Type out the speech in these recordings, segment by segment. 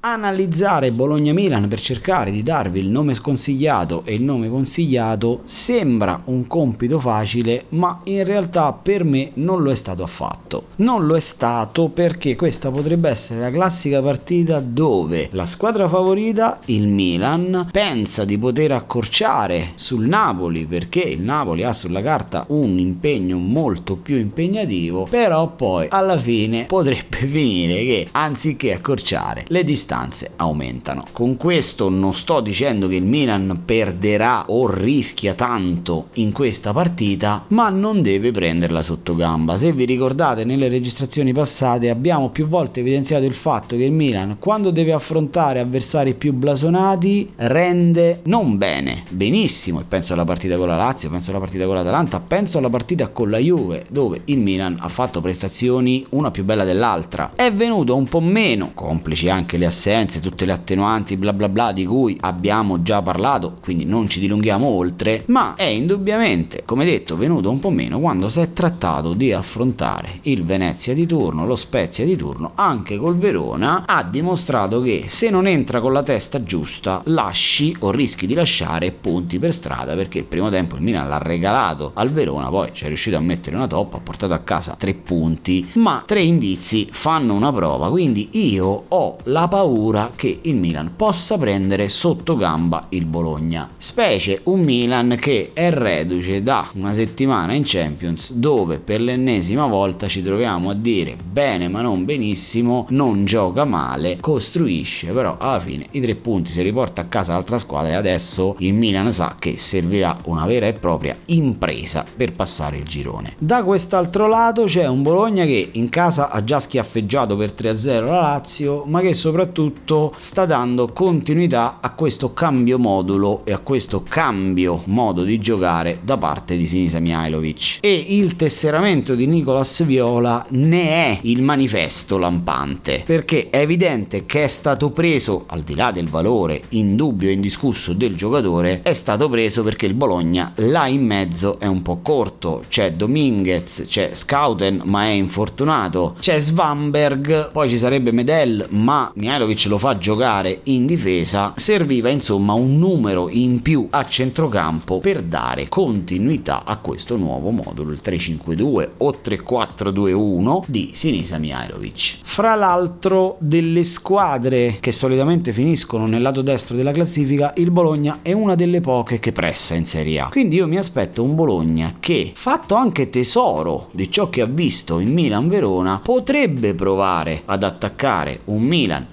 Analizzare Bologna-Milan per cercare di darvi il nome sconsigliato e il nome consigliato sembra un compito facile, ma in realtà per me non lo è stato affatto. Non lo è stato perché questa potrebbe essere la classica partita dove la squadra favorita, il Milan, pensa di poter accorciare sul Napoli perché il Napoli ha sulla carta un impegno molto più impegnativo, però poi alla fine potrebbe finire che anziché accorciare le distanze distanze aumentano. Con questo non sto dicendo che il Milan perderà o rischia tanto in questa partita, ma non deve prenderla sotto gamba. Se vi ricordate nelle registrazioni passate abbiamo più volte evidenziato il fatto che il Milan quando deve affrontare avversari più blasonati rende non bene, benissimo, penso alla partita con la Lazio, penso alla partita con l'Atalanta, penso alla partita con la Juve dove il Milan ha fatto prestazioni una più bella dell'altra. È venuto un po' meno, complici anche le assenze assenze, tutte le attenuanti bla bla bla di cui abbiamo già parlato, quindi non ci dilunghiamo oltre, ma è indubbiamente, come detto, venuto un po' meno quando si è trattato di affrontare il Venezia di turno, lo Spezia di turno, anche col Verona, ha dimostrato che se non entra con la testa giusta, lasci o rischi di lasciare punti per strada, perché il primo tempo il Milan l'ha regalato al Verona, poi ci è riuscito a mettere una toppa, ha portato a casa tre punti, ma tre indizi fanno una prova, quindi io ho la paura paura che il Milan possa prendere sotto gamba il Bologna. Specie un Milan che è reduce da una settimana in Champions dove per l'ennesima volta ci troviamo a dire bene ma non benissimo, non gioca male, costruisce, però alla fine i tre punti si riporta a casa l'altra squadra e adesso il Milan sa che servirà una vera e propria impresa per passare il girone. Da quest'altro lato c'è un Bologna che in casa ha già schiaffeggiato per 3-0 la Lazio, ma che soprattutto soprattutto sta dando continuità a questo cambio modulo e a questo cambio modo di giocare da parte di Sinisa Mihailovic. E il tesseramento di Nicolas Viola ne è il manifesto lampante, perché è evidente che è stato preso, al di là del valore indubbio e indiscusso del giocatore, è stato preso perché il Bologna là in mezzo è un po' corto, c'è Dominguez, c'è Scouten ma è infortunato, c'è Svamberg, poi ci sarebbe Medel ma Mihailovic Mitrovic lo fa giocare in difesa, serviva insomma un numero in più a centrocampo per dare continuità a questo nuovo modulo, il 3-5-2 o 3-4-2-1 di Sinisa Mihailovic. Fra l'altro delle squadre che solitamente finiscono nel lato destro della classifica, il Bologna è una delle poche che pressa in Serie A. Quindi io mi aspetto un Bologna che, fatto anche tesoro di ciò che ha visto in Milan-Verona, potrebbe provare ad attaccare un Milan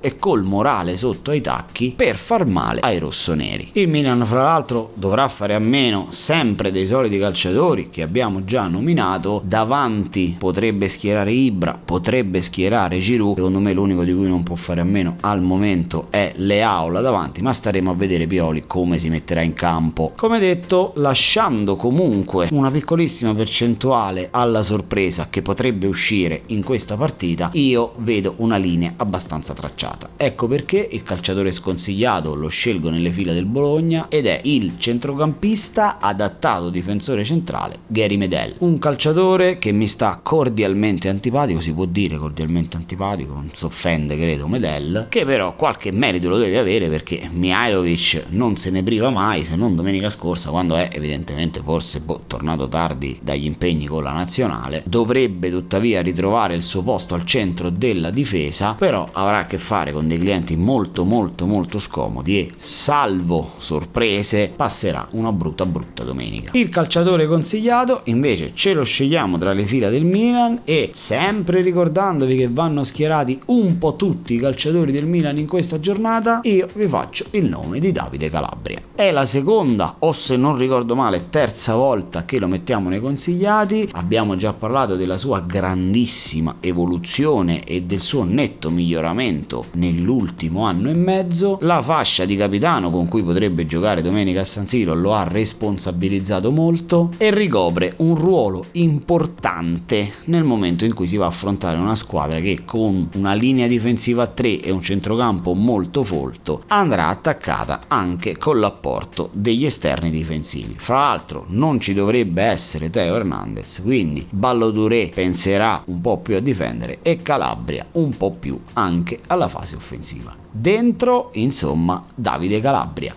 e col morale sotto ai tacchi per far male ai rossoneri. Il Milan fra l'altro dovrà fare a meno sempre dei soliti calciatori che abbiamo già nominato, davanti potrebbe schierare Ibra, potrebbe schierare Giroud, secondo me l'unico di cui non può fare a meno al momento è Leao là davanti, ma staremo a vedere Pioli come si metterà in campo. Come detto, lasciando comunque una piccolissima percentuale alla sorpresa che potrebbe uscire in questa partita, io vedo una linea abbastanza abbastanza tracciata. Ecco perché il calciatore sconsigliato lo scelgo nelle fila del Bologna ed è il centrocampista adattato difensore centrale Gary Medel. Un calciatore che mi sta cordialmente antipatico, si può dire cordialmente antipatico, non si offende credo Medel, che però qualche merito lo deve avere perché Mihailovic non se ne priva mai se non domenica scorsa quando è evidentemente forse boh, tornato tardi dagli impegni con la nazionale. Dovrebbe tuttavia ritrovare il suo posto al centro della difesa, però avrà a che fare con dei clienti molto molto molto scomodi e salvo sorprese passerà una brutta brutta domenica. Il calciatore consigliato invece ce lo scegliamo tra le fila del Milan e sempre ricordandovi che vanno schierati un po' tutti i calciatori del Milan in questa giornata, io vi faccio il nome di Davide Calabria. È la seconda o se non ricordo male terza volta che lo mettiamo nei consigliati, abbiamo già parlato della sua grandissima evoluzione e del suo netto miglioramento miglioramento nell'ultimo anno e mezzo, la fascia di capitano con cui potrebbe giocare domenica a San Siro lo ha responsabilizzato molto e ricopre un ruolo importante nel momento in cui si va a affrontare una squadra che con una linea difensiva a 3 e un centrocampo molto folto andrà attaccata anche con l'apporto degli esterni difensivi. Fra l'altro non ci dovrebbe essere Teo Hernandez, quindi Ballo Touré penserà un po' più a difendere e Calabria un po' più anche anche alla fase offensiva. Dentro, insomma, Davide Calabria.